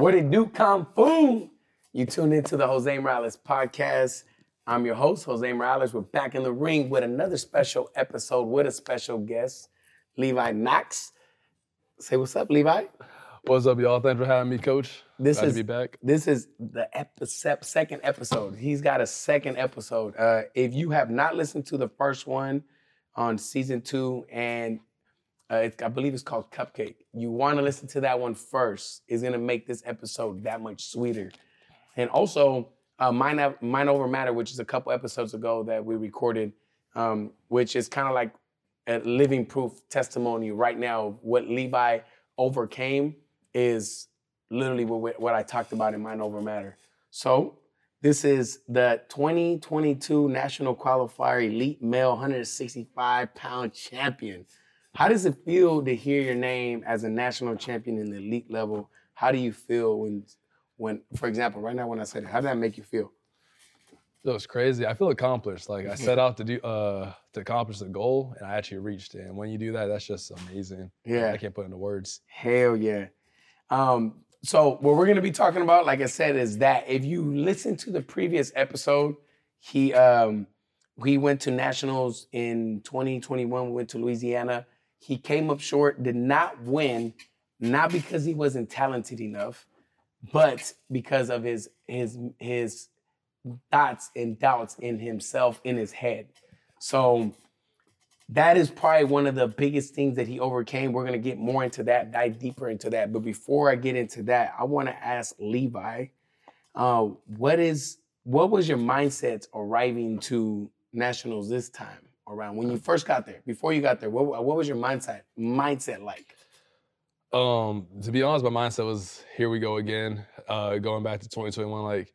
What it do, Kung Fu? You tuned into the Jose Morales podcast. I'm your host, Jose Morales. We're back in the ring with another special episode with a special guest, Levi Knox. Say what's up, Levi. What's up, y'all? Thanks for having me, Coach. This Glad is to be back. This is the episode, second episode. He's got a second episode. Uh, if you have not listened to the first one on season two, and uh, it's, I believe it's called Cupcake, you want to listen to that one first. It's gonna make this episode that much sweeter. And also, uh, Over Matter, which is a couple episodes ago that we recorded, um, which is kind of like a living proof testimony right now what Levi overcame is literally what, what I talked about in Mind Over Matter. So this is the 2022 National Qualifier Elite Male 165 pound champion. How does it feel to hear your name as a national champion in the elite level? How do you feel when, when, for example, right now when I said it, how did that make you feel? It was crazy. I feel accomplished. Like I set out to do uh to accomplish the goal and I actually reached it. And when you do that, that's just amazing. Yeah. I can't put into words. Hell yeah. Um, so what we're gonna be talking about, like I said, is that if you listen to the previous episode, he um he went to nationals in 2021, we went to Louisiana. He came up short, did not win, not because he wasn't talented enough, but because of his his his thoughts and doubts in himself in his head. So that is probably one of the biggest things that he overcame. We're gonna get more into that, dive deeper into that. But before I get into that, I want to ask Levi, uh, what is what was your mindset arriving to nationals this time around when you first got there? Before you got there, what, what was your mindset mindset like? Um, to be honest, my mindset was here we go again. Uh going back to 2021, like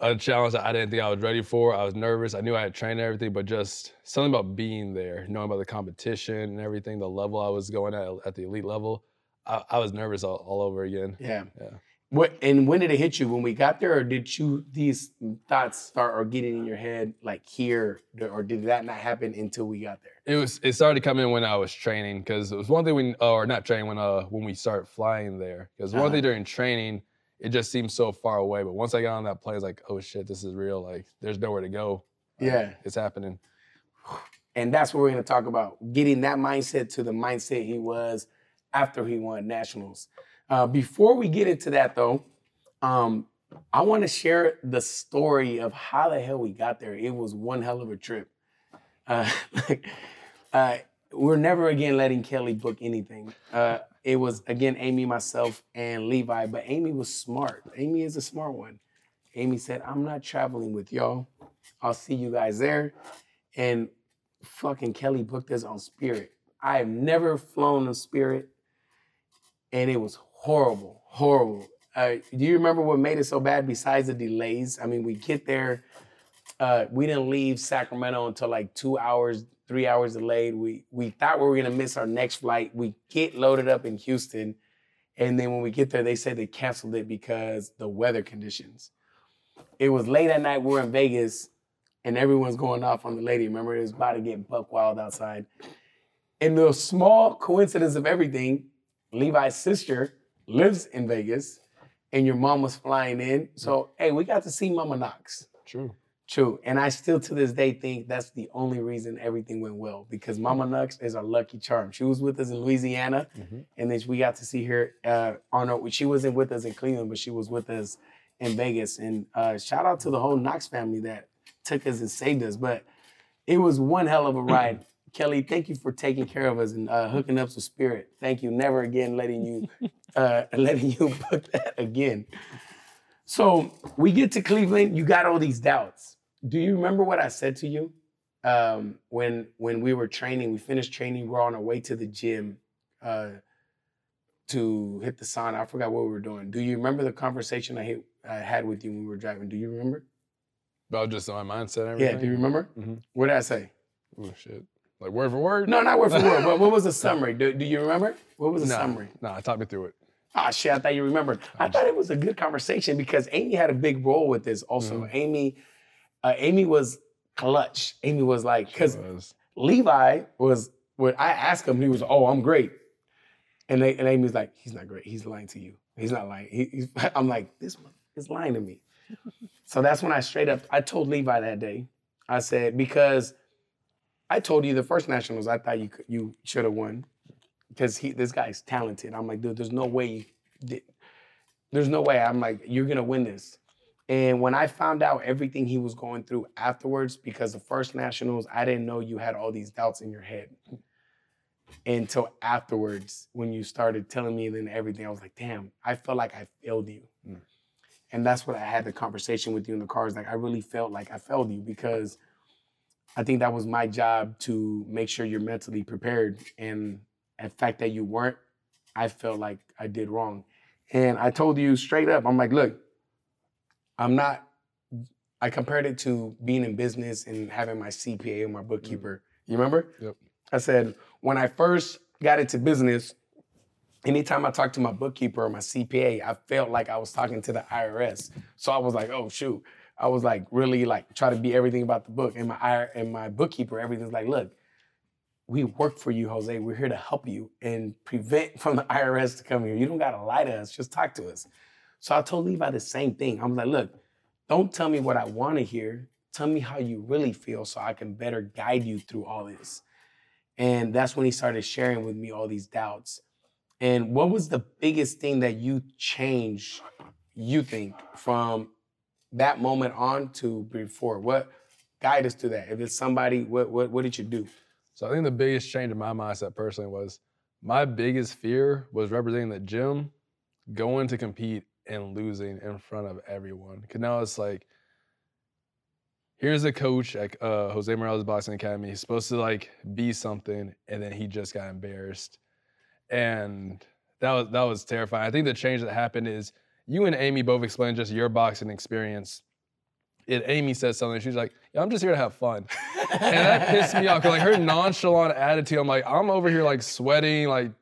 a challenge that I didn't think I was ready for. I was nervous. I knew I had trained and everything, but just something about being there, knowing about the competition and everything, the level I was going at at the elite level. I, I was nervous all, all over again. Yeah. Yeah. What and when did it hit you? When we got there, or did you these thoughts start or getting in your head like here, or did that not happen until we got there? It was. It started coming when I was training because it was one thing when, or not training when, uh, when we started flying there. Because one Uh-huh. thing during training, it just seemed so far away. But once I got on that plane, it's like, oh shit, this is real. Like, there's nowhere to go. Yeah. it's happening. And that's what we're going to talk about getting that mindset to the mindset he was after he won nationals. Uh, before we get into that, though, um, I want to share the story of how the hell we got there. It was one hell of a trip. Uh, like, uh, we're never again letting Kelly book anything. Uh, it was again Amy, myself, and Levi. But Amy was smart. Amy is a smart one. Amy said, "I'm not traveling with y'all. I'll see you guys there." And fucking Kelly booked us on Spirit. I have never flown on Spirit, and it was horrible, horrible. Uh, do you remember what made it so bad besides the delays? I mean, we get there, uh, we didn't leave Sacramento until like two hours, three hours delayed. We we thought we were gonna miss our next flight. We get loaded up in Houston, and then when we get there, they said they canceled it because the weather conditions. It was late at night. We're in Vegas and everyone's going off on the lady. Remember, it was about to get buck wild outside. And the small coincidence of everything, Levi's sister lives in Vegas, and your mom was flying in. So, hey, we got to see Mama Knox. True. True. And I still to this day think that's the only reason everything went well because Mama Knox is our lucky charm. She was with us in Louisiana, Mhm. and then we got to see her uh, on her. She wasn't with us in Cleveland, but she was with us in Vegas. And uh, shout out to the whole Knox family that took us and saved us. But it was one hell of a ride. Kelly, thank you for taking care of us and uh, hooking up to Spirit. Thank you. Never again letting you uh, letting you book that again. So we get to Cleveland. You got all these doubts. Do you remember what I said to you um, when when we were training? We finished training. We're on our way to the gym uh, to hit the sauna. I forgot what we were doing. Do you remember the conversation I, hit, I had with you when we were driving? Do you remember? About just my mindset and Yeah. everything. Do you remember? Mhm. What did I say? Oh shit. Like word for word? No, not word for word. But what was the summary? Do, do you remember? What was the Nah, summary? Nah, talk me through it. Ah, shit, I thought you remembered. I thought it was a good conversation because Amy had a big role with this also. Mhm. Amy, uh, Amy was clutch. Amy was like, because Levi was, when I asked him, he was, oh, I'm great. And, they, and Amy's like, he's not great. He's lying to you. He's not lying. He, he's, I'm like, this one is lying to me. so that's when I straight up, I told Levi that day. I said, because I told you the first nationals, I thought you could, you should have won because he this guy's talented. I'm like, dude, there's no way you did. There's no way. I'm like, you're gonna win this. And when I found out everything he was going through afterwards, because the first nationals, I didn't know you had all these doubts in your head until afterwards when you started telling me then everything. I was like, damn, I felt like I failed you. Mm. And that's what I had the conversation with you in the car. Is like I really felt like I failed you because I think that was my job to make sure you're mentally prepared. And the fact that you weren't, I felt like I did wrong. And I told you straight up, I'm like, look, I'm not, I compared it to being in business and having my CPA or my bookkeeper. Mm-hmm. You remember? Yep. I said, when I first got into business, anytime I talked to my bookkeeper or my CPA, I felt like I was talking to the IRS. So I was like, oh shoot. I was like really like try to be everything about the book. And my and my bookkeeper, everything's like, look, we work for you, Jose. We're here to help you and prevent from the IRS to come here. You don't gotta lie to us. Just talk to us. So I told Levi the same thing. I was like, look, don't tell me what I want to hear. Tell me how you really feel so I can better guide you through all this. And that's when he started sharing with me all these doubts. And what was the biggest thing that you changed, you think, from that moment on to before? What guide us to that? If it's somebody, what what what did you do? So I think the biggest change in my mindset personally was my biggest fear was representing the gym, going to compete and losing in front of everyone. Cause now it's like here's a coach at uh, Jose Morales Boxing Academy. He's supposed to like be something, and then he just got embarrassed, and that was that was terrifying. I think the change that happened is you and Amy both explained just your boxing experience. And Amy said something. She's like, "Yeah, I'm just here to have fun," and that pissed me off. Cause like her nonchalant attitude, I'm like, I'm over here like sweating, like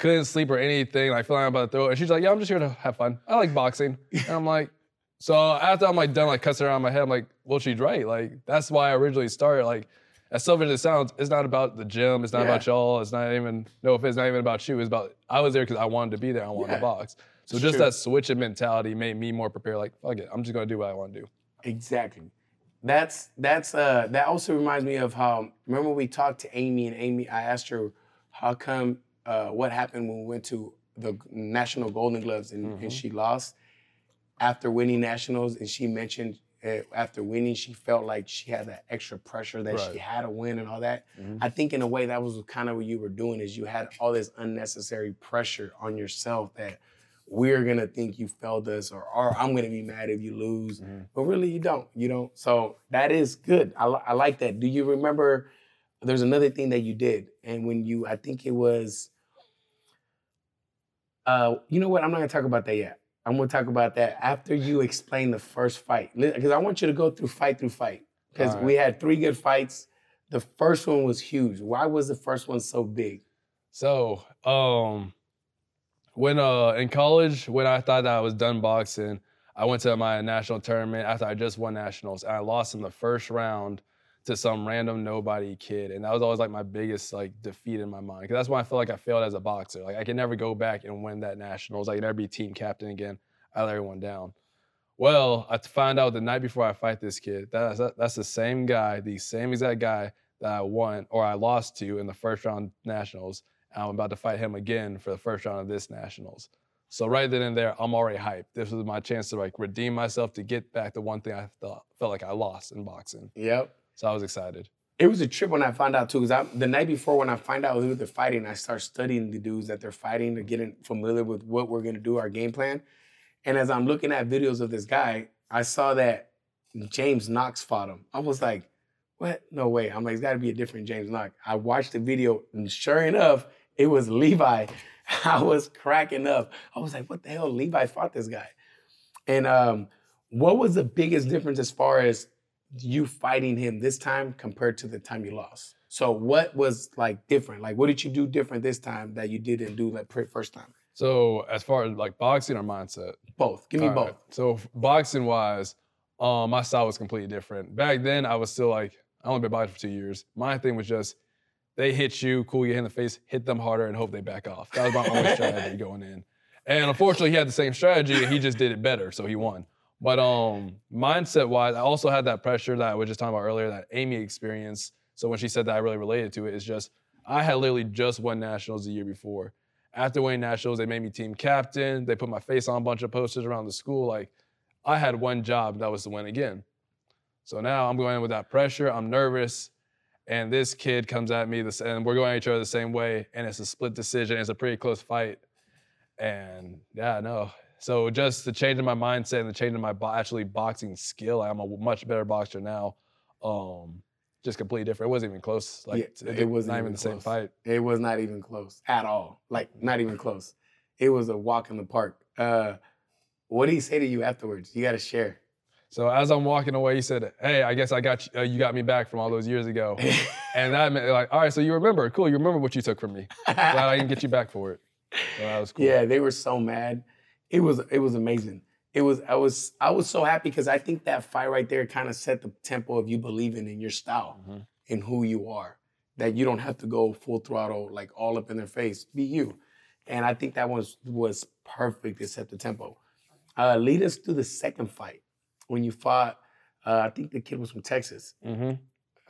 couldn't sleep or anything, like feeling like I'm about to throw. And she's like, "Yeah, I'm just here to have fun. I like boxing." And I'm like, so after I'm like done like cussing around my head, I'm like, well, she's right. Like that's why I originally started. Like as selfish as it sounds, it's not about the gym. It's not yeah. about y'all. It's not even no. If it's not even about you, it's about I was there because I wanted to be there. I wanted yeah. to box. So it's just true. that switch of mentality made me more prepared. Like fuck it, I'm just gonna do what I want to do. Exactly. That's that's uh that also reminds me of how remember we talked to Amy and Amy. I asked her how come uh, what happened when we went to the National Golden Gloves and, mm-hmm. and she lost after winning nationals, and she mentioned uh, after winning, she felt like she had that extra pressure that right. she had to win and all that. Mm-hmm. I think in a way that was kind of what you were doing is you had all this unnecessary pressure on yourself that we're gonna think you failed us or, or I'm gonna be mad if you lose, mm-hmm. but really you don't. You don't. So that is good. I, I like that. Do you remember? There's another thing that you did, and when you, I think it was. Uh, you know what? I'm not gonna talk about that yet. I'm gonna talk about that after you explain the first fight, because I want you to go through fight through fight. Because right. we had three good fights. The first one was huge. Why was the first one so big? So, um, when uh in college, when I thought that I was done boxing, I went to my national tournament after I just won nationals, and I lost in the first round to some random nobody kid, and that was always like my biggest like defeat in my mind. Because that's why I feel like I failed as a boxer. Like I can never go back and win that nationals. I can never be team captain again. I let everyone down. Well, I find out the night before I fight this kid, that's that's the same guy, the same exact guy that I won or I lost to in the first round nationals. I'm about to fight him again for the first round of this nationals. So right then and there, I'm already hyped. This was my chance to like redeem myself to get back the one thing I thought felt like I lost in boxing. Yep. So I was excited. It was a trip when I found out too, because the night before when I find out who they're fighting, I start studying the dudes that they're fighting to get familiar with what we're gonna do, our game plan. And as I'm looking at videos of this guy, I saw that James Knox fought him. I was like, what? No way. I'm like, it's gotta be a different James Knox. I watched the video, and sure enough, it was Levi. I was cracking up. I was like, what the hell? Levi fought this guy. And um, what was the biggest difference as far as you fighting him this time compared to the time you lost? So what was like different? Like what did you do different this time that you didn't do that first time? So as far as like boxing or mindset? Both. Give me All both. Right. So boxing wise, um, my style was completely different. Back then, I was still like, I only been boxing for two years. My thing was just they hit you, cool, you hit in the face, hit them harder and hope they back off. That was my only strategy going in. And unfortunately, he had the same strategy, and he just did it better, so he won. But um, mindset wise, I also had that pressure that I was just talking about earlier, that Amy experience. So when she said that, I really related to it. It's just I had literally just won nationals the year before. After winning nationals, they made me team captain. They put my face on a bunch of posters around the school. Like I had one job, that was to win again. So now I'm going in with that pressure. I'm nervous, and this kid comes at me, this, and we're going at each other the same way, and it's a split decision. It's a pretty close fight, and yeah, no. So just the change in my mindset and the change in my bo- actually boxing skill, I'm a much better boxer now. Um, just completely different. It wasn't even close. Like Yeah, it wasn't not even even the same fight. It was not even close at all. Like not even close. It was a walk in the park. Uh, what did he say to you afterwards? You got to share. So as I'm walking away, he said, "Hey, I guess I got you, uh, you got me back from all those years ago." and that meant like, all right, so you remember? Cool, you remember what you took from me. Glad I can get you back for it. So that was cool. Yeah, they were so mad. It was it was amazing. It was I was I was so happy because I think that fight right there kind of set the tempo of you believing in your style Mhm. and who you are. That you don't have to go full throttle like all up in their face. Be you. And I think that was was perfect to set the tempo. Uh, lead us through the second fight when you fought. Uh, I think the kid was from Texas. Mm-hmm.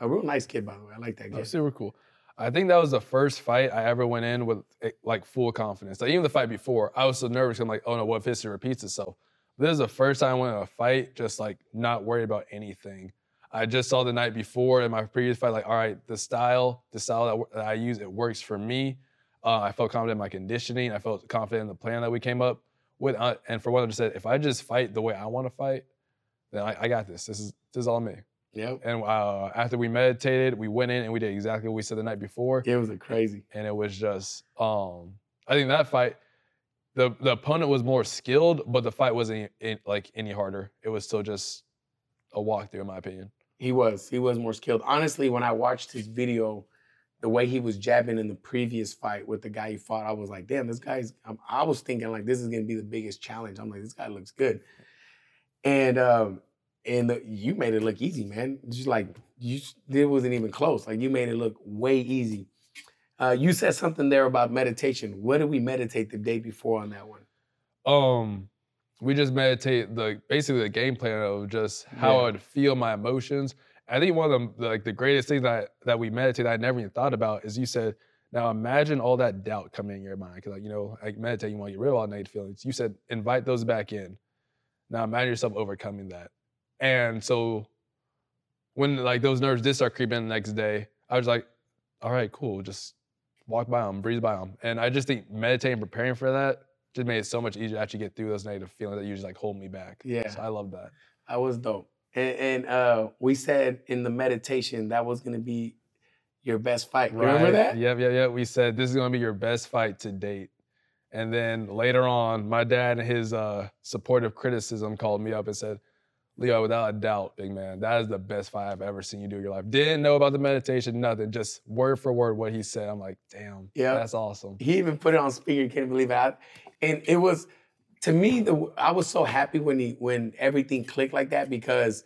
A real nice kid, by the way. I like that That kid. was super cool. I think that was the first fight I ever went in with eh, like full confidence. Like even the fight before, I was so nervous. I'm like, oh no, what if history repeats itself? This is the first time I went in a fight, just like not worried about anything. I just saw the night before in my previous fight, like, all right, the style, the style that, that I use, it works for me. Uh, I felt confident in my conditioning. I felt confident in the plan that we came up with. Uh, and for what I just said, if I just fight the way I want to fight, then I, I got this. This is this is all me. Yep. And uh, after we meditated, we went in and we did exactly what we said the night before. It was a crazy. And it was just, um, I think that fight, the the opponent was more skilled, but the fight wasn't any, like any harder. It was still just a walkthrough, in my opinion. He was. He was more skilled. Honestly, when I watched his video, the way he was jabbing in the previous fight with the guy he fought, I was like, damn, this guy's. I was thinking like this is gonna be the biggest challenge. I'm like, this guy looks good, and um, and the, you made it look easy, man. Just like you, it wasn't even close. Like you made it look way easy. Uh, you said something there about meditation. What did we meditate the day before on that one? Um, we just meditate the basically the game plan of just how Yeah. I would feel my emotions. I think one of the like the greatest things that that we meditate that I never even thought about is you said, now imagine all that doubt coming in your mind. Cause like, you know, like meditate, you want to get rid of all negative feelings. You said invite those back in. Now imagine yourself overcoming that. And so when like those nerves did start creeping in the next day, I was like, all right, cool. Just walk by them, breathe by them. And I just think meditating, preparing for that just made it so much easier to actually get through those negative feelings that usually like hold me back. Yeah. So I love that. That was dope. And, and uh, we said in the meditation that was gonna be your best fight. Remember Right. that? Yep, yep, yep. We said this is gonna be your best fight to date. And then later on, my dad and his uh, supportive criticism called me up and said, Leo, without a doubt, big man, that is the best fight I've ever seen you do in your life. Didn't know about the meditation, nothing. Just word for word what he said. I'm like, damn, Yep. that's awesome. He even put it on speaker. Can't believe it. I- and it was to me the I was so happy when he when everything clicked like that because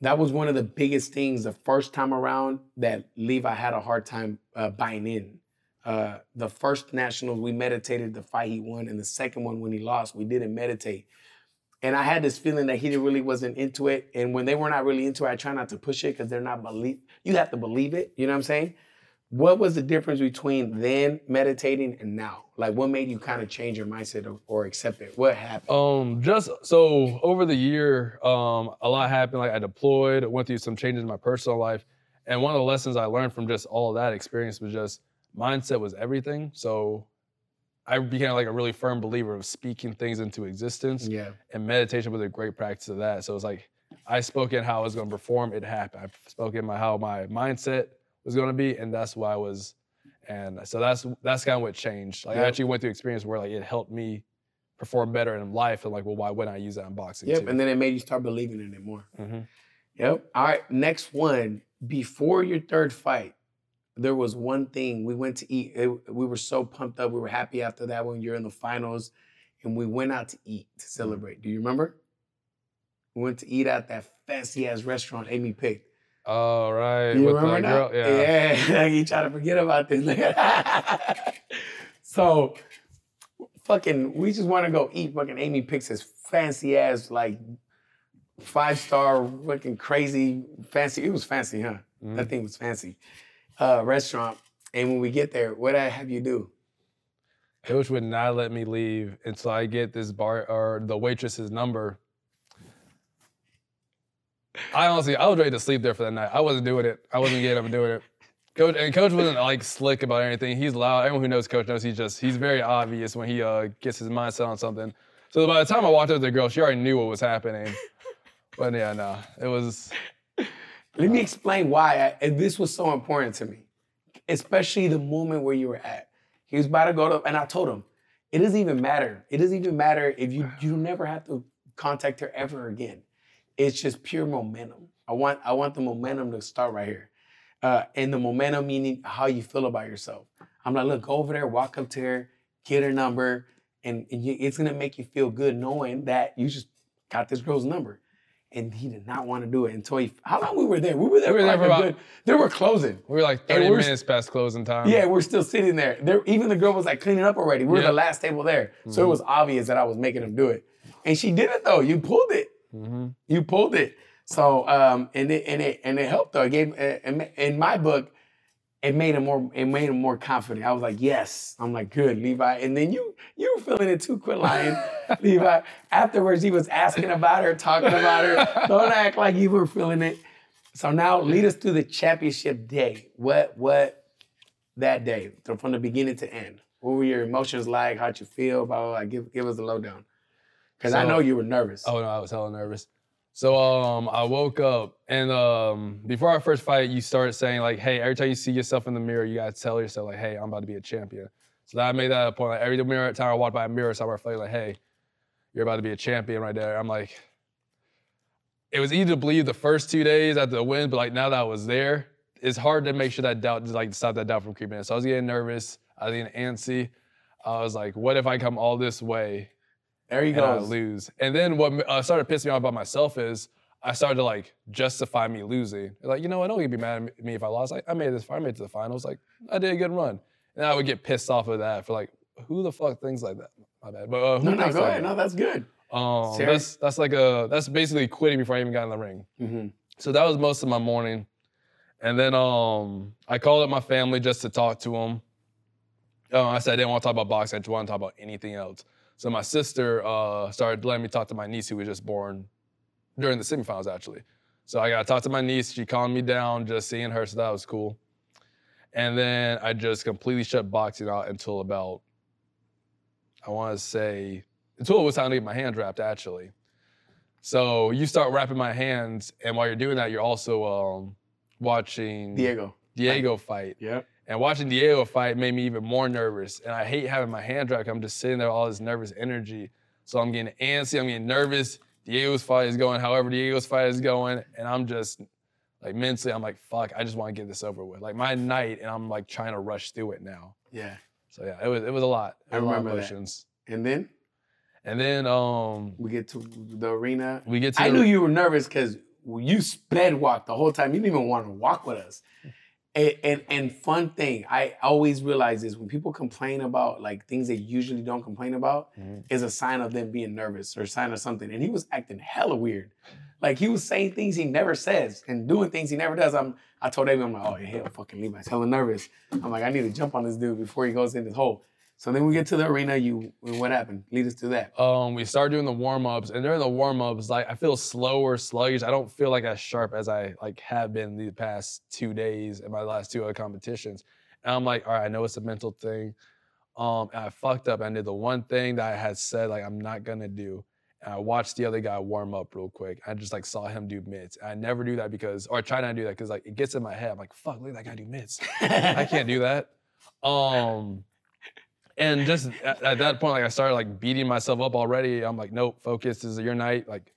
that was one of the biggest things the first time around that Levi had a hard time uh, buying in. Uh, the first nationals we meditated the fight he won, and the second one when he lost we didn't meditate. And I had this feeling that he really wasn't into it. And when they were not really into it, I try not to push it because they're not believe. You have to believe it. You know what I'm saying? What was the difference between then meditating and now? Like, what made you kind of change your mindset or, or accept it? What happened? Um, just so over the year, um, a lot happened. Like I deployed, went through some changes in my personal life, and one of the lessons I learned from just all of that experience was just mindset was everything. So I became like a really firm believer of speaking things into existence, yeah, and meditation was a great practice of that. So it's like I spoke in how I was going to perform, it happened. I spoke in my how my mindset was going to be, and that's why I was. And so that's that's kind of what changed. Like I actually went through experience where like it helped me perform better in life. And like, well, why wouldn't I use that in boxing? yep. too? And then it made you start believing in it more. Mhm. Yep. All right. Next one. Before your third fight, there was one thing we went to eat. It- we were so pumped up. We were happy after that when you're in the finals, and we went out to eat to celebrate. Do you remember? We went to eat at that fancy ass restaurant Amy picked. Oh right, You with remember that? girl, yeah. Yeah. you try to forget about this. so fucking, we just want to go eat. Fucking Amy picks this fancy ass like five star fucking crazy fancy. It was fancy, huh? Mhm. That thing was fancy. Uh, restaurant. And when we get there, what I have you do? Coach would not let me leave until I get this bar or the waitress's number. I honestly, I was ready to sleep there for that night. I wasn't doing it. I wasn't getting up and doing it. Coach and Coach wasn't like slick about anything. He's loud. Everyone who knows Coach knows he's just he's very obvious when he uh, gets his mindset on something. So by the time I walked up to the girl, she already knew what was happening. But yeah, no, it was Let me explain why I, and this was so important to me, especially the moment where you were at. He was about to go to, and I told him, it doesn't even matter. It doesn't even matter if you you never have to contact her ever again. It's just pure momentum. I want I want the momentum to start right here, uh, and the momentum meaning how you feel about yourself. I'm like, look, go over there, walk up to her, get her number, and, and you, it's gonna make you feel good knowing that you just got this girl's number. And he did not want to do it until he. How long we were there? We were there We were for there like for about- good. They were closing. we were like 30 we're- minutes past closing time. Yeah, we're still sitting there. There, even the girl was like cleaning up already. We were Yeah. the last table there, so it Mhm. was obvious that I was making him do it. And she did it though. You pulled it. hmm You pulled it. So um, and it and it and it helped though. It gave in my book, it made him more. It made him more confident. I was like, yes. I'm like, good, Levi. And then you you were feeling it too. Quit lying, Levi. Afterwards, he was asking about her, talking about her. Don't act like you were feeling it. So now lead us through the championship day. What what that day from the beginning to end? What were your emotions like? How'd you feel? Blah blah. blah. Give give us a lowdown. Because I know you were nervous. Oh no, I was hella nervous. So um, I woke up and um, before our first fight, you started saying like, "Hey, every time you see yourself in the mirror, you gotta tell yourself like, hey, I'm about to be a champion." So I made that a point. Like every mirror time I walked by a mirror, so I reflect like, "Hey, you're about to be a champion right there." I'm like, it was easy to believe the first two days after the win, but like now that I was there, it's hard to make sure that doubt, like stop that doubt from creeping in. So I was getting nervous. I was getting antsy. I was like, what if I come all this way there you go. lose. And then what uh, started pissing me off about myself is I started to like justify me losing. Like, you know what? Don't get be mad at me if I lost. Like, I made this. I made it to the finals. Like, I did a good run. And I would get pissed off of that for like, who the fuck thinks like that? My bad. But uh, who No, no, go like ahead. that? No, that's good. Um, that's that's like a that's basically quitting before I even got in the ring. Mm-hmm. So that was most of my morning. And then um, I called up my family just to talk to them. Uh, I said I didn't want to talk about boxing. I just want to talk about anything else. So my sister uh, started letting me talk to my niece who was just born during the semifinals, actually. So I got to talk to my niece. She calmed me down just seeing her, so that was cool. And then I just completely shut boxing out until about, I want to say, until it was time to get my hands wrapped, actually. So you start wrapping my hands, and while you're doing that, you're also um, watching Diego. Diego fight. Yep. And watching Diego fight made me even more nervous. And I hate having my hand wrapped. I'm just sitting there, with all this nervous energy. So I'm getting antsy, I'm getting nervous. Diego's fight is going however Diego's fight is going. And I'm just like mentally, I'm like, fuck, I just want to get this over with. Like my night, and I'm like trying to rush through it now. Yeah. So yeah, it was it was a lot. I a lot of remember that. emotions. And then And then um we get to the arena. we get to I the- knew you were nervous because you sped walked the whole time. You didn't even want to walk with us. And, and and fun thing, I always realize is when people complain about like things they usually don't complain about, Mhm. is a sign of them being nervous or a sign of something. And he was acting hella weird. Like he was saying things he never says and doing things he never does. I'm I told David, I'm like, oh yeah, hell fucking Levi's hella nervous. I'm like, I need to jump on this dude before he goes in this hole. So then we get to the arena. You what happened? Lead us to that. um, we start doing the warm ups, and during the warm ups, like I feel slower, sluggish. I don't feel like as sharp as I like have been the past two days in my last two other competitions. And I'm like, all right, I know it's a mental thing. Um, and I fucked up. I did the one thing that I had said like I'm not gonna do. And I watched the other guy warm up real quick. I just like saw him do mitts. And I never do that because, or I try not to do that because like it gets in my head. I'm like, fuck, look at that guy do mitts. I can't do that. Um, and just at, at that point, like I started like beating myself up already. I'm like, nope, focus. This is your night. Like,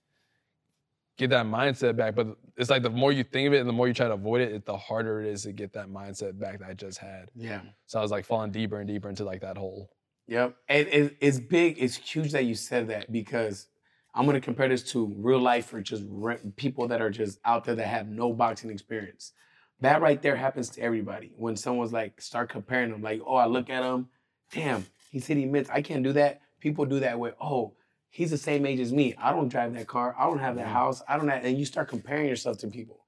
get that mindset back. But it's like the more you think of it and the more you try to avoid it, it the harder it is to get that mindset back that I just had. Yeah. So I was like falling deeper and deeper into like that hole. Yep. And it, it's big, it's huge that you said that because I'm going to compare this to real life for just re- people that are just out there that have no boxing experience. That right there happens to everybody. When someone's like, start comparing them, like, oh, I look at him, damn, He's hitting mitts. I can't do that. People do that with, oh, he's the same age as me. I don't drive that car. I don't have that house. I don't have, and you start comparing yourself to people.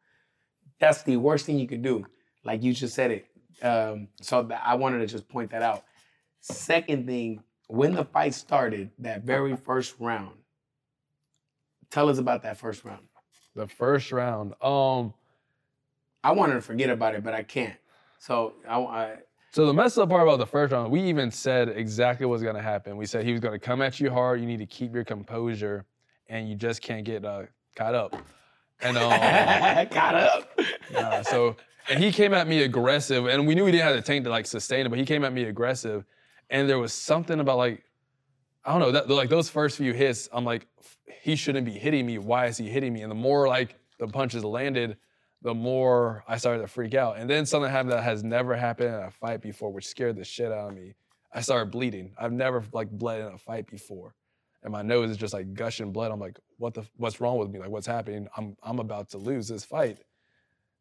That's the worst thing you could do. Like you just said it. Um, so that, I wanted to just point that out. Second thing, when the fight started, that very first round, tell us about that first round. The first round. Um, I wanted to forget about it, but I can't. So I, I So the messed up part about the first round, we even said exactly what's gonna happen. We said he was gonna come at you hard. You need to keep your composure, and you just can't get uh, caught up. And um, got up. nah, so and he came at me aggressive, and we knew he didn't have the tank to like sustain it, but he came at me aggressive, and there was something about like I don't know that like those first few hits, I'm like he shouldn't be hitting me. Why is he hitting me? And the more like the punches landed, the more I started to freak out. And then something happened that has never happened in a fight before, which scared the shit out of me. I started bleeding. I've never like bled in a fight before. And my nose is just like gushing blood. I'm like, what the what's wrong with me? Like what's happening? I'm I'm about to lose this fight.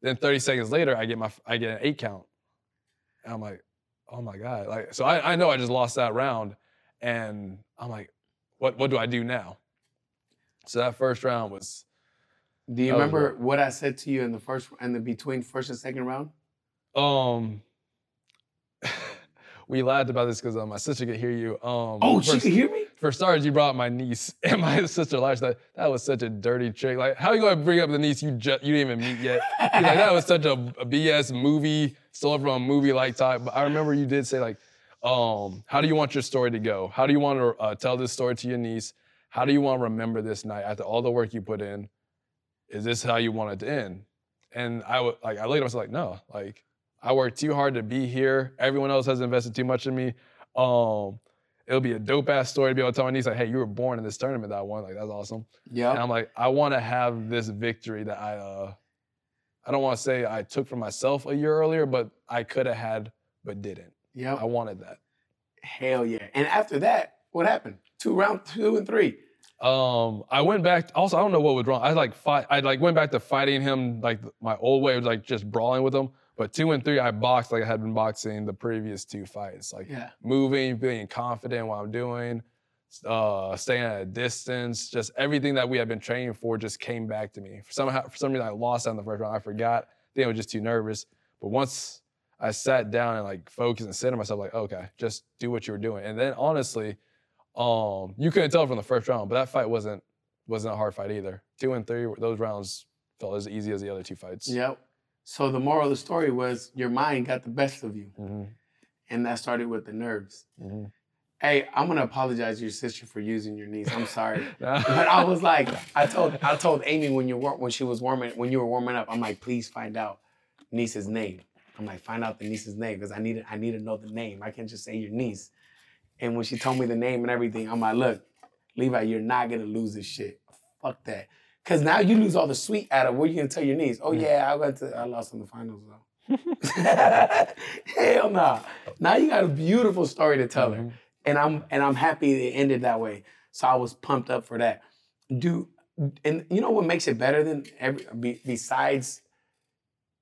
Then 30 seconds later, I get my I get an eight count. And I'm like, oh my God. Like, so I, I know I just lost that round. And I'm like, what what do I do now? So that first round was Do you remember what I said to you in the first and the between first and second round? Um, we laughed about this because uh, my sister could hear you. Um, Oh, she could hear me. For starters, you brought my niece, and my sister laughed. That that was such a dirty trick. Like, how you gonna bring up the niece you just you didn't even meet yet? Like, that was such a, a BS movie, stole from a movie like type. But I remember you did say like, um, how do you want your story to go? How do you want to uh, tell this story to your niece? How do you want to remember this night after all the work you put in? Is this how you want it to end? And I would like I looked at myself like, no, like I worked too hard to be here. Everyone else has invested too much in me. Um, it'll be a dope ass story to be able to tell my niece like, hey, you were born in this tournament that I won. Like that's awesome. And Yeah. I'm like, I want to have this victory that I uh I don't want to say I took for myself a year earlier, but I could have had but didn't. Yeah. I wanted that. Hell yeah. And after that, what happened? Two round two and three. Um, I went back. Also, I don't know what was wrong. I like fight. I like went back to fighting him like my old way, was like just brawling with him. But two and three, I boxed like I had been boxing the previous two fights, like Yeah. moving, being confident what I'm doing, uh, staying at a distance. Just everything that we had been training for just came back to me. For somehow, for some reason, I lost that in the first round. I forgot. I think I was just too nervous. But once I sat down and like focused and said to myself, like, okay, just do what you were doing. And then honestly, um, you couldn't tell from the first round, but that fight wasn't wasn't a hard fight either. Two and three, those rounds felt as easy as the other two fights. Yep. So the moral of the story was your mind got the best of you. hmm And that started with the nerves. hmm Hey, I'm gonna apologize to your sister for using your niece. I'm sorry. Nah. But I was like, I told I told Amy when you were when she was warming when you were warming up, I'm like, please find out niece's name. I'm like, find out the niece's name because I need to, I need to know the name. I can't just say your niece. And when she told me the name and everything, I'm like, look, Levi, you're not gonna lose this shit. Fuck that. Cause now you lose all the sweet out of what you gonna tell your niece. Oh yeah, I went to I lost in the finals though. Hell no. Now you got a beautiful story to tell her Mhm. and I'm and I'm happy it ended that way. So I was pumped up for that. Do and you know what makes it better than every be, besides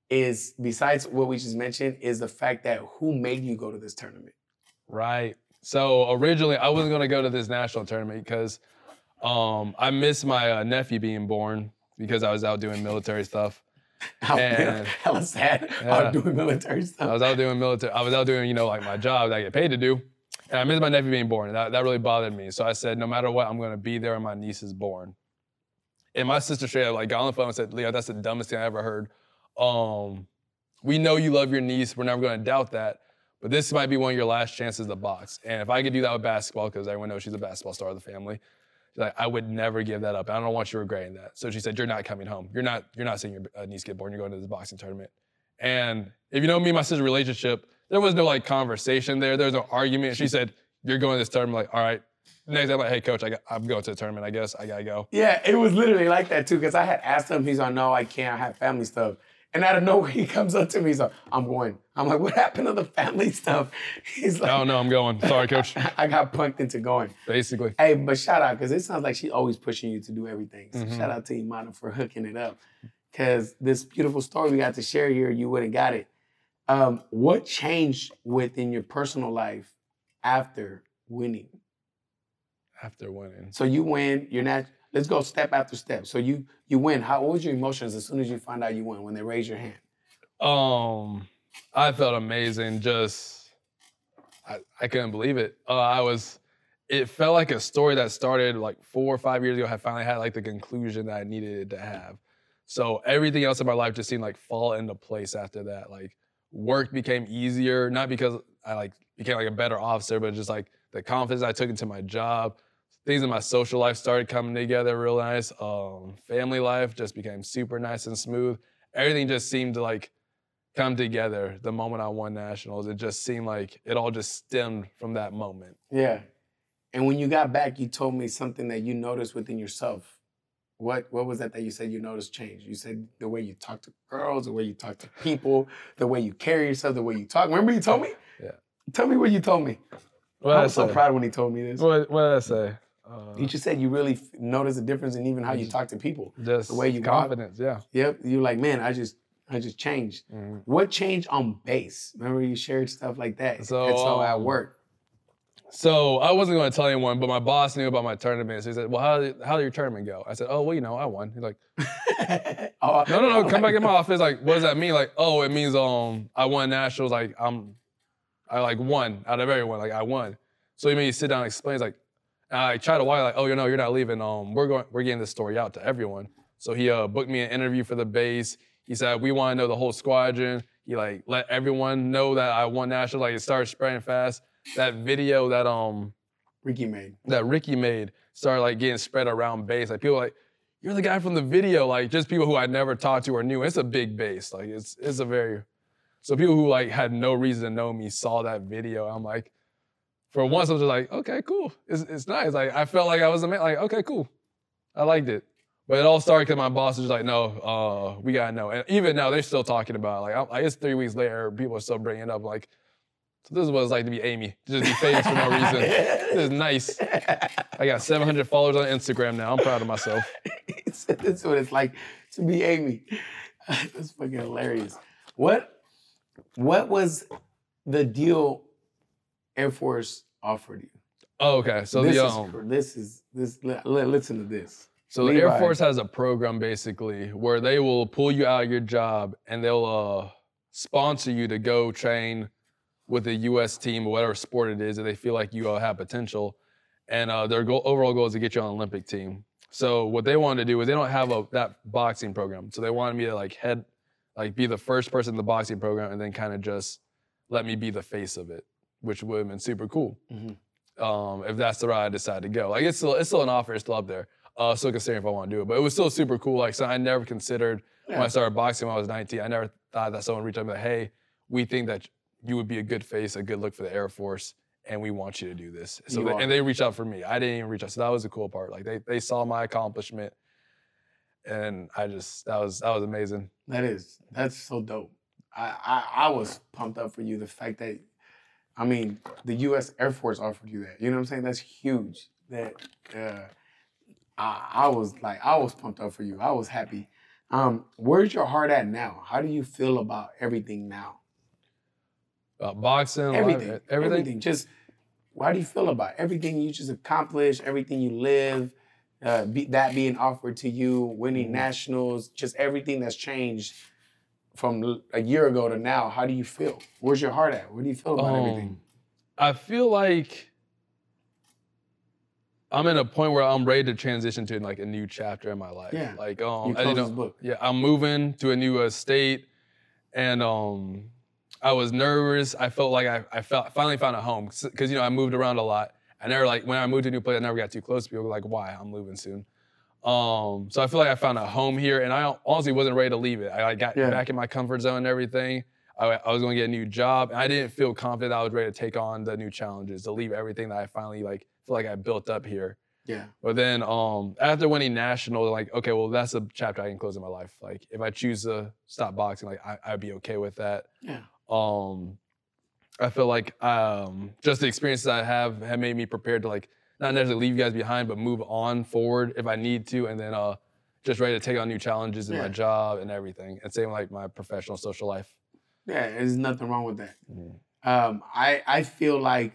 is besides what we just mentioned is the fact that who made you go to this tournament. Right. So originally, I wasn't gonna go to this national tournament because um, I missed my uh, nephew being born because I was out doing military stuff. How And- hella sad. Yeah. I'm doing military stuff. I was out doing military. I was out doing, you know, like my job that I get paid to do. And I missed my nephew being born. And that, that really bothered me. So I said, no matter what, I'm going to be there when my niece is born. And my sister straight up like got on the phone and said, Leo, that's the dumbest thing I ever heard. Um, we know you love your niece. We're never going to doubt that. But this might be one of your last chances to box. And if I could do that with basketball, because everyone knows she's a basketball star of the family, she's like, I would never give that up. I don't want you regretting that. So she said, You're not coming home. You're not, you're not seeing your uh, niece get born. You're going to this boxing tournament. And if you know me my sister's relationship, there was no like conversation there. There was no argument. She said, You're going to this tournament. Like, all right. Next day, I'm like, Hey, coach, I got, I'm going to the tournament. I guess I got to go. Yeah, it was literally like that too. Because I had asked him, he's like, "No, I can't. I have family stuff." And out of nowhere, he comes up to me, he's like, "I'm going." I'm like, "What happened to the family stuff?" He's like, Oh, no, I'm going. Sorry, coach. I got punked into going. Basically. Hey, but shout out because it sounds like she's always pushing you to do everything. So Mhm. shout out to Imana for hooking it up. Because this beautiful story we got to share here, you wouldn't got it. Um, what changed within your personal life after winning? After winning. So you win. You're not. Let's go step after step. So you you win. How what was your emotions as soon as you find out you win when they raise your hand? Um, I felt amazing. Just, I, I couldn't believe it. Uh, I was, it felt like a story that started like four or five years ago. Had finally had like the conclusion that I needed it to have. So everything else in my life just seemed like fall into place after that. Like work became easier, not because I like became like a better officer, but just like the confidence I took into my job. Things in my social life started coming together real nice. Um, family life just became super nice and smooth. Everything just seemed to like come together the moment I won nationals. It just seemed like it all just stemmed from that moment. Yeah. And when you got back, you told me something that you noticed within yourself. What what was that that you said you noticed change? You said the way you talk to girls, the way you talk to people, the way you carry yourself, the way you talk. Remember you told me? Yeah. Tell me what you told me. What I did I was so proud when he told me this. What, what did I say? Uh, You just said you really f- noticed a difference in even how you talk to people. just the way you walk. confidence, yeah. Yep. You're like, man, I just I just changed. Mhm. What changed on base? Remember you shared stuff like that. So, so at um, work. So I wasn't going to tell anyone, but my boss knew about my tournament. So he said, "Well, how did, how did your tournament go?" I said, "Oh, well, you know, I won." He's like, oh, "No, no, no, come back in my office." Like, what does that mean? Like, oh, it means um, I won nationals. Like, I'm, I like won out of everyone. Like, I won. So he made me sit down and explain. He's like, I tried to why like, oh, you know, you're not leaving. Um, we're going, we're getting this story out to everyone. So he uh booked me an interview for the base. He said we want to know the whole squadron. He like let everyone know that I won national. Like it started spreading fast. That video that um Ricky made. that Ricky made started like getting spread around base. Like people were like, you're the guy from the video. Like just people who I never talked to or knew. It's a big base. Like it's it's a very so people who like had no reason to know me saw that video. I'm like, for once I was just like, okay, cool. It's it's nice. Like I felt like I was a man. Like okay, cool. I liked it. But it all started because my boss was just like, no, uh, we gotta know. And even now they're still talking about it. like, I'm, it's three weeks later, people are still bringing it up. Like, so this is what it's like to be Amy, just be famous for no reason. This is nice. I got 700 followers on Instagram now. I'm proud of myself. Said, That's what it's like to be Amy. That's fucking hilarious. What what was the deal Air Force offered you? Oh, okay, so this, the is, um, this is this li- li- listen to this. so the Air Force has a program basically where they will pull you out of your job and they'll uh, sponsor you to go train with a U.S. team or whatever sport it is that they feel like you uh, have potential. And uh, their goal, overall goal is to get you on an Olympic team. So what they wanted to do is they don't have a that boxing program. So they wanted me to like head, like be the first person in the boxing program, and then kind of just let me be the face of it, which would have been super cool. Mhm. Um, if that's the route I decide to go. Like it's still it's still an offer, it's still up there. Uh, still considering if I want to do it, but it was still super cool. Like so, I never considered when I started boxing when I was 19. I never thought that someone reached out and like, "Hey, we think that you would be a good face, a good look for the Air Force, and we want you to do this." So they, and they reached out for me. I didn't even reach out. So that was the cool part. Like they they saw my accomplishment, and I just that was that was amazing. That is that's so dope. I, I I was pumped up for you. The fact that I mean the U.S. Air Force offered you that. You know what I'm saying? That's huge. That uh, I I was like I was pumped up for you. I was happy. Um, where's your heart at now? How do you feel about everything now? About boxing, life, Everything, everything. everything. Just how do you feel about everything you just accomplished? Everything you live, uh, be, that being offered to you, winning Mhm. nationals, just everything that's changed from a year ago to now. How do you feel? Where's your heart at? What do you feel about everything? Um, I feel like I'm in a point where I'm ready to transition to like a new chapter in my life. Yeah. Like You um, you this know, yeah, I'm moving to a new uh, state, and um, I was nervous. I felt like I, I felt finally found a home because you know I moved around a lot. I never like when I moved to a new place, I never got too close to people. Like, why? I'm moving soon. Um, so I feel like I found a home here, and I honestly wasn't ready to leave it. I like, got Yeah. back in my comfort zone and everything. I, I was going to get a new job, and I didn't feel confident. I was ready to take on the new challenges, to leave everything that I finally like feel like I built up here. Yeah. But then um, after winning national, like, okay, well, that's a chapter I can close in my life. Like, if I choose to stop boxing, like, I, I'd be okay with that. Yeah. Um, I feel like um, just the experiences I have have made me prepared to like not necessarily leave you guys behind, but move on forward if I need to, and then uh, just ready to take on new challenges in Yeah. my job and everything. And same like my professional social life. Yeah. There's nothing wrong with that. Mhm. Um, I I feel like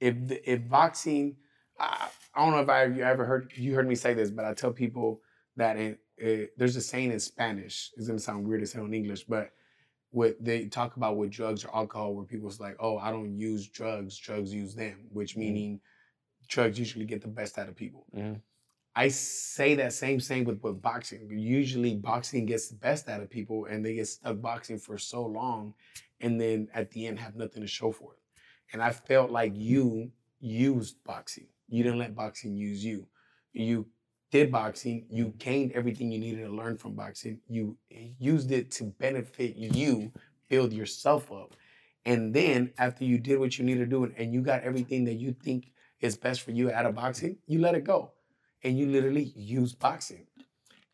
if if boxing, I, I don't know if I you ever heard you heard me say this, but I tell people that it, it, there's a saying in Spanish. It's gonna sound weird as hell in English, but what they talk about with drugs or alcohol, where people's like, oh, I don't use drugs, drugs use them, which Mm-hmm. Drugs usually get the best out of people. Mhm. I say that same thing with, with boxing. Usually boxing gets the best out of people and they get stuck boxing for so long and then at the end have nothing to show for it. And I felt like you used boxing. You didn't let boxing use you. You did boxing, you gained everything you needed to learn from boxing. You used it to benefit you, build yourself up. And then after you did what you needed to do and you got everything that you think is best for you out of boxing, you let it go. And you literally use boxing.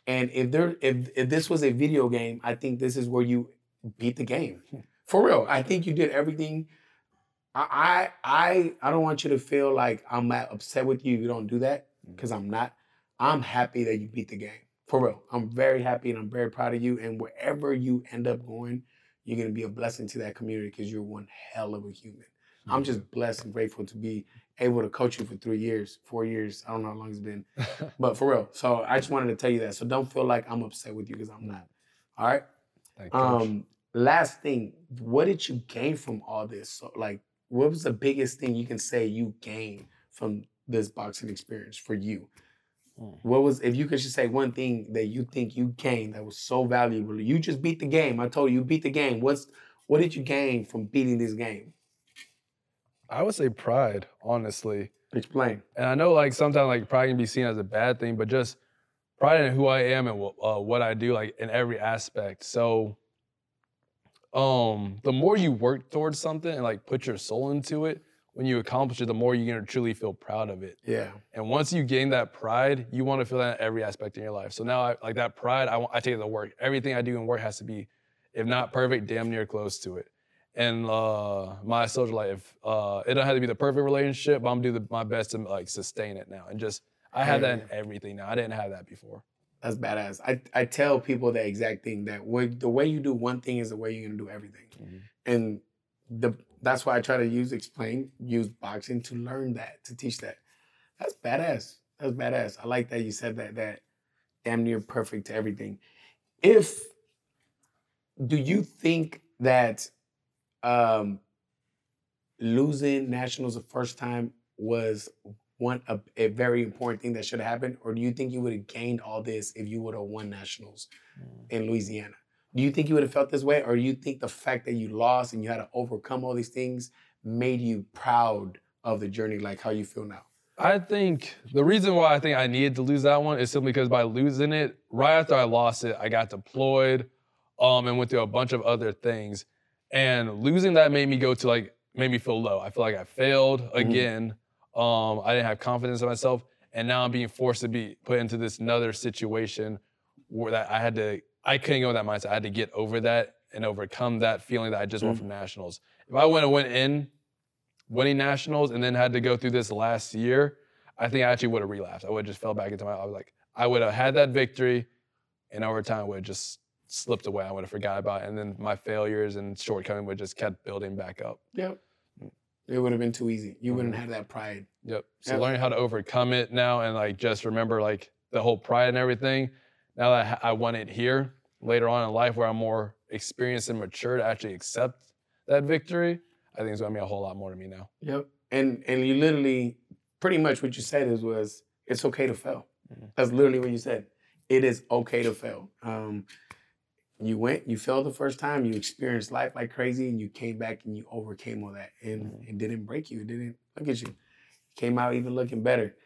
And if there if if this was a video game, I think this is where you beat the game. For real. I think you did everything. I I I, I don't want you to feel like I'm upset with you if you don't do that, mm. because I'm not. I'm happy that you beat the game. For real. I'm very happy and I'm very proud of you. And wherever you end up going, you're gonna be a blessing to that community because you're one hell of a human. Mm. I'm just blessed and grateful to be able to coach you for three years, four years. I don't know how long it's been, but for real. So I just wanted to tell you that. So don't feel like I'm upset with you because I'm not. All right. Thank you. Um, last thing, what did you gain from all this? So like, what was the biggest thing you can say you gained from this boxing experience for you? Hmm. What was if you could just say one thing that you think you gained that was so valuable? You just beat the game. I told you you beat the game. What's what did you gain from beating this game? I would say pride, honestly. Explain. And I know like sometimes like pride can be seen as a bad thing, but just pride in who I am and what, uh, what I do, like in every aspect. So, um, the more you work towards something and like put your soul into it, when you accomplish it, the more you're gonna truly feel proud of it. Yeah. And once you gain that pride, you want to feel that in every aspect in your life. So now, I, like that pride, I, I take it to work. Everything I do in work has to be, if not perfect, damn near close to it. And uh, my social life, uh, it don't have to be the perfect relationship, but I'm gonna do the, my best to like sustain it now. And just, I have that in everything now. I didn't have that before. That's badass. I, I tell people the exact thing that way, the way you do one thing is the way you're gonna do everything. Mhm. And the that's why I try to use explain, use boxing to learn that, to teach that. That's badass. That's badass. I like that you said that that damn near perfect to everything. If do you think that um losing nationals the first time was one a, a very important thing that should have happened, or do you think you would have gained all this if you would have won nationals in Louisiana? Do you think you would have felt this way, or do you think the fact that you lost and you had to overcome all these things made you proud of the journey, like how you feel now? I think the reason why I think I needed to lose that one is simply because by losing it, right after I lost it, I got deployed um, and went through a bunch of other things. And losing that made me go to like, made me feel low. I feel like I failed again. Um, I didn't have confidence in myself. And now I'm being forced to be put into this another situation where that I had to, I couldn't go with that mindset. I had to get over that and overcome that feeling that I just won Mhm. from nationals. If I went and went in winning nationals and then had to go through this last year, I think I actually would have relapsed. I would have just fell back into my. I was like, I would have had that victory, and over time would have just slipped away. I would have forgot about it, and then my failures and shortcomings would just kept building back up. Yep. It would have been too easy. You wouldn't Mhm. have that pride. Yep. So Yep. learning how to overcome it now and like just remember like the whole pride and everything. Now that I want it here later on in life where I'm more experienced and mature to actually accept that victory, I think it's gonna mean a whole lot more to me now. Yep. And and you literally, pretty much what you said is was it's okay to fail. Mhm. That's literally what you said. It is okay to fail. Um, you went, you failed the first time, you experienced life like crazy, and you came back and you overcame all that, and Mhm. it didn't break you. It didn't look at you. Came out even looking better.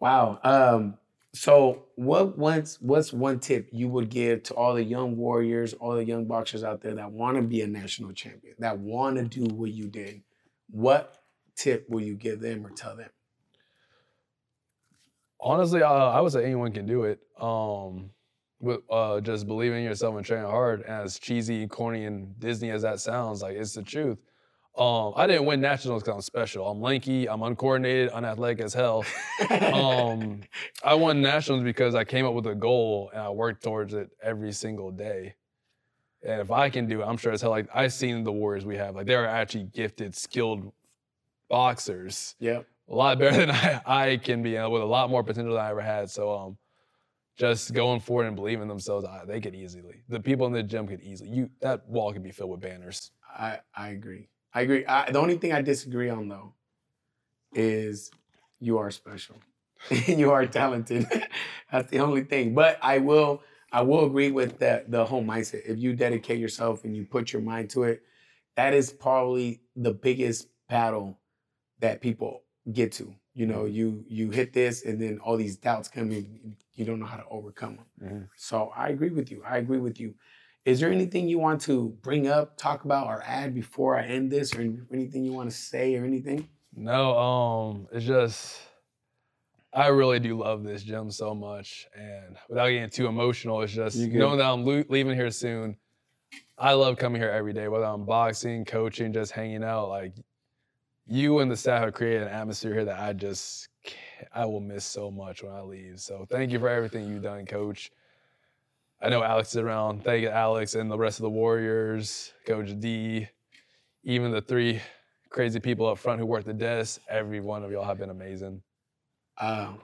Wow. Um, so what once what's one tip you would give to all the young warriors, all the young boxers out there that want to be a national champion, that want to do what you did? What tip will you give them or tell them? Honestly, uh, I would say anyone can do it. Um, with uh, just believing in yourself and training hard. And as cheesy, corny, and Disney as that sounds, like it's the truth. Um, I didn't win nationals because I'm special. I'm lanky, I'm uncoordinated, unathletic as hell. Um, I won nationals because I came up with a goal and I worked towards it every single day. And if I can do it, I'm sure as hell. Like I've seen the warriors we have, like they're actually gifted, skilled boxers. Yep. A lot better than I, I can be, and with a lot more potential than I ever had. So um, just going forward and believing themselves, they could easily. The people in the gym could easily. You that wall could be filled with banners. I I agree. I agree. I, the only thing I disagree on though is you are special. And you are talented. That's the only thing. But I will I will agree with that the whole mindset. If you dedicate yourself and you put your mind to it, that is probably the biggest battle that people get to. You know, you you hit this and then all these doubts come in, you don't know how to overcome them. Mm-hmm. So I agree with you. I agree with you. Is there anything you want to bring up, talk about, or add before I end this, or anything you want to say, or anything? No, um, it's just I really do love this gym so much, and without getting too emotional, it's just You knowing that I'm leaving here soon. I love coming here every day, whether I'm boxing, coaching, just hanging out. Like you and the staff have created an atmosphere here that I just I will miss so much when I leave. So thank you for everything you've done, Coach. I know Alex is around. Thank you, Alex, and the rest of the Warriors, Coach D, even the three crazy people up front who work the desk. Every one of y'all have been amazing. Uh,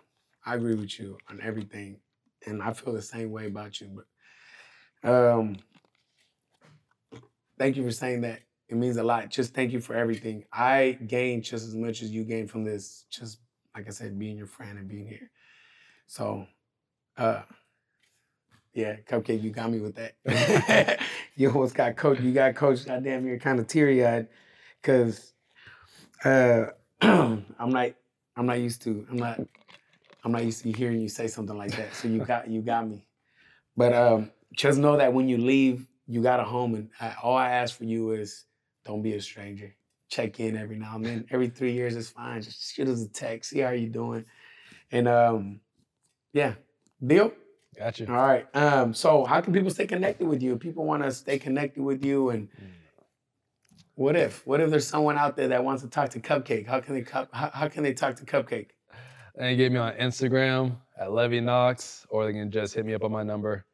I agree with you on everything, and I feel the same way about you. But um, thank you for saying that. It means a lot. Just thank you for everything. I gained just as much as you gained from this. Just like I said, being your friend and being here. So, uh, yeah, cupcake, you got me with that. you almost got coach. You got coach. Goddamn, you're kind of teary eyed, cause uh, I'm not. I'm not used to. I'm not. I'm not used to hearing you say something like that. So you got you got me. But um, just know that when you leave, you got a home, and I, all I ask for you is don't be a stranger. Check in every now and then. Every three years is fine. Just shoot us a text. See how you doing. And um, yeah, deal. Gotcha. All right. Um, so how can people stay connected with you? People want to stay connected with you, and what if? What if there's someone out there that wants to talk to Cupcake? How can they cup? How, how can they talk to Cupcake? And you get me on Instagram at Levi Knox, or they can just hit me up on my number.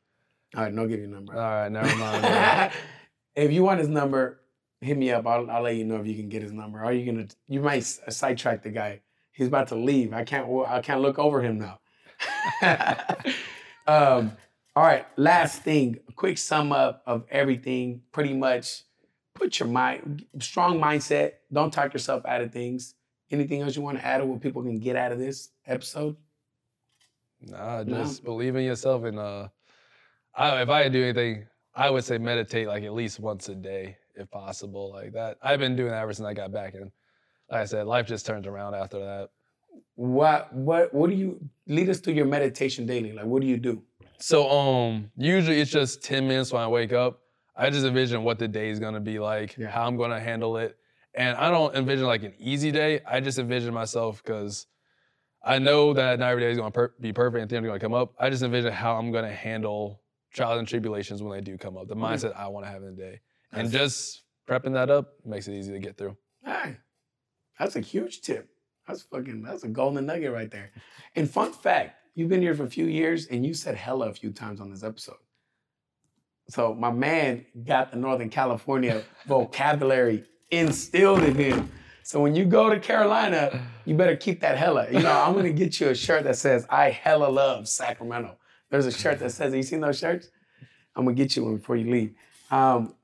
All right, no, give you a number. All right, never mind. if you want his number, hit me up. I'll, I'll let you know if you can get his number. Are you gonna you might sidetrack the guy. He's about to leave. I can't I can't look over him now. um, all right, last thing, a quick sum up of everything. Pretty much, put your mind strong mindset. Don't talk yourself out of things. Anything else you want to add or what people can get out of this episode? Nah, No. just believe in yourself. And uh, I, if I do anything, I would say meditate like at least once a day, if possible. Like that, I've been doing that ever since I got back. And like I said, life just turns around after that. What what what do you lead us through your meditation daily? Like what do you do? So um, usually it's just 10 minutes when I wake up. I just envision what the day is gonna be like, Yeah. how I'm gonna handle it. And I don't envision like an easy day. I just envision myself because I know that not every day is gonna per- be perfect and things are gonna come up. I just envision how I'm gonna handle trials and tribulations when they do come up, the mindset I wanna have in the day. And just prepping that up makes it easy to get through. Hey, that's a huge tip. That's fucking that's a golden nugget right there. And fun fact, you've been here for a few years and you said hella a few times on this episode. So my man got the Northern California vocabulary instilled in him. So when you go to Carolina, you better keep that hella. You know, I'm gonna get you a shirt that says I hella love Sacramento. There's a shirt that says, you seen those shirts? I'm gonna get you one before you leave. Um,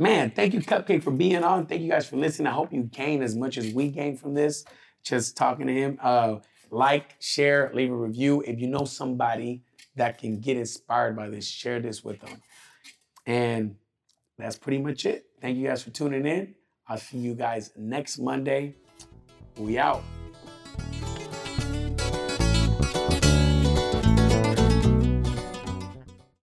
man, thank you, Cupcake, for being on. Thank you guys for listening. I hope you gain as much as we gained from this, just talking to him. Uh, like, share, leave a review. If you know somebody that can get inspired by this, share this with them. And that's pretty much it. Thank you guys for tuning in. I'll see you guys next Monday. We out.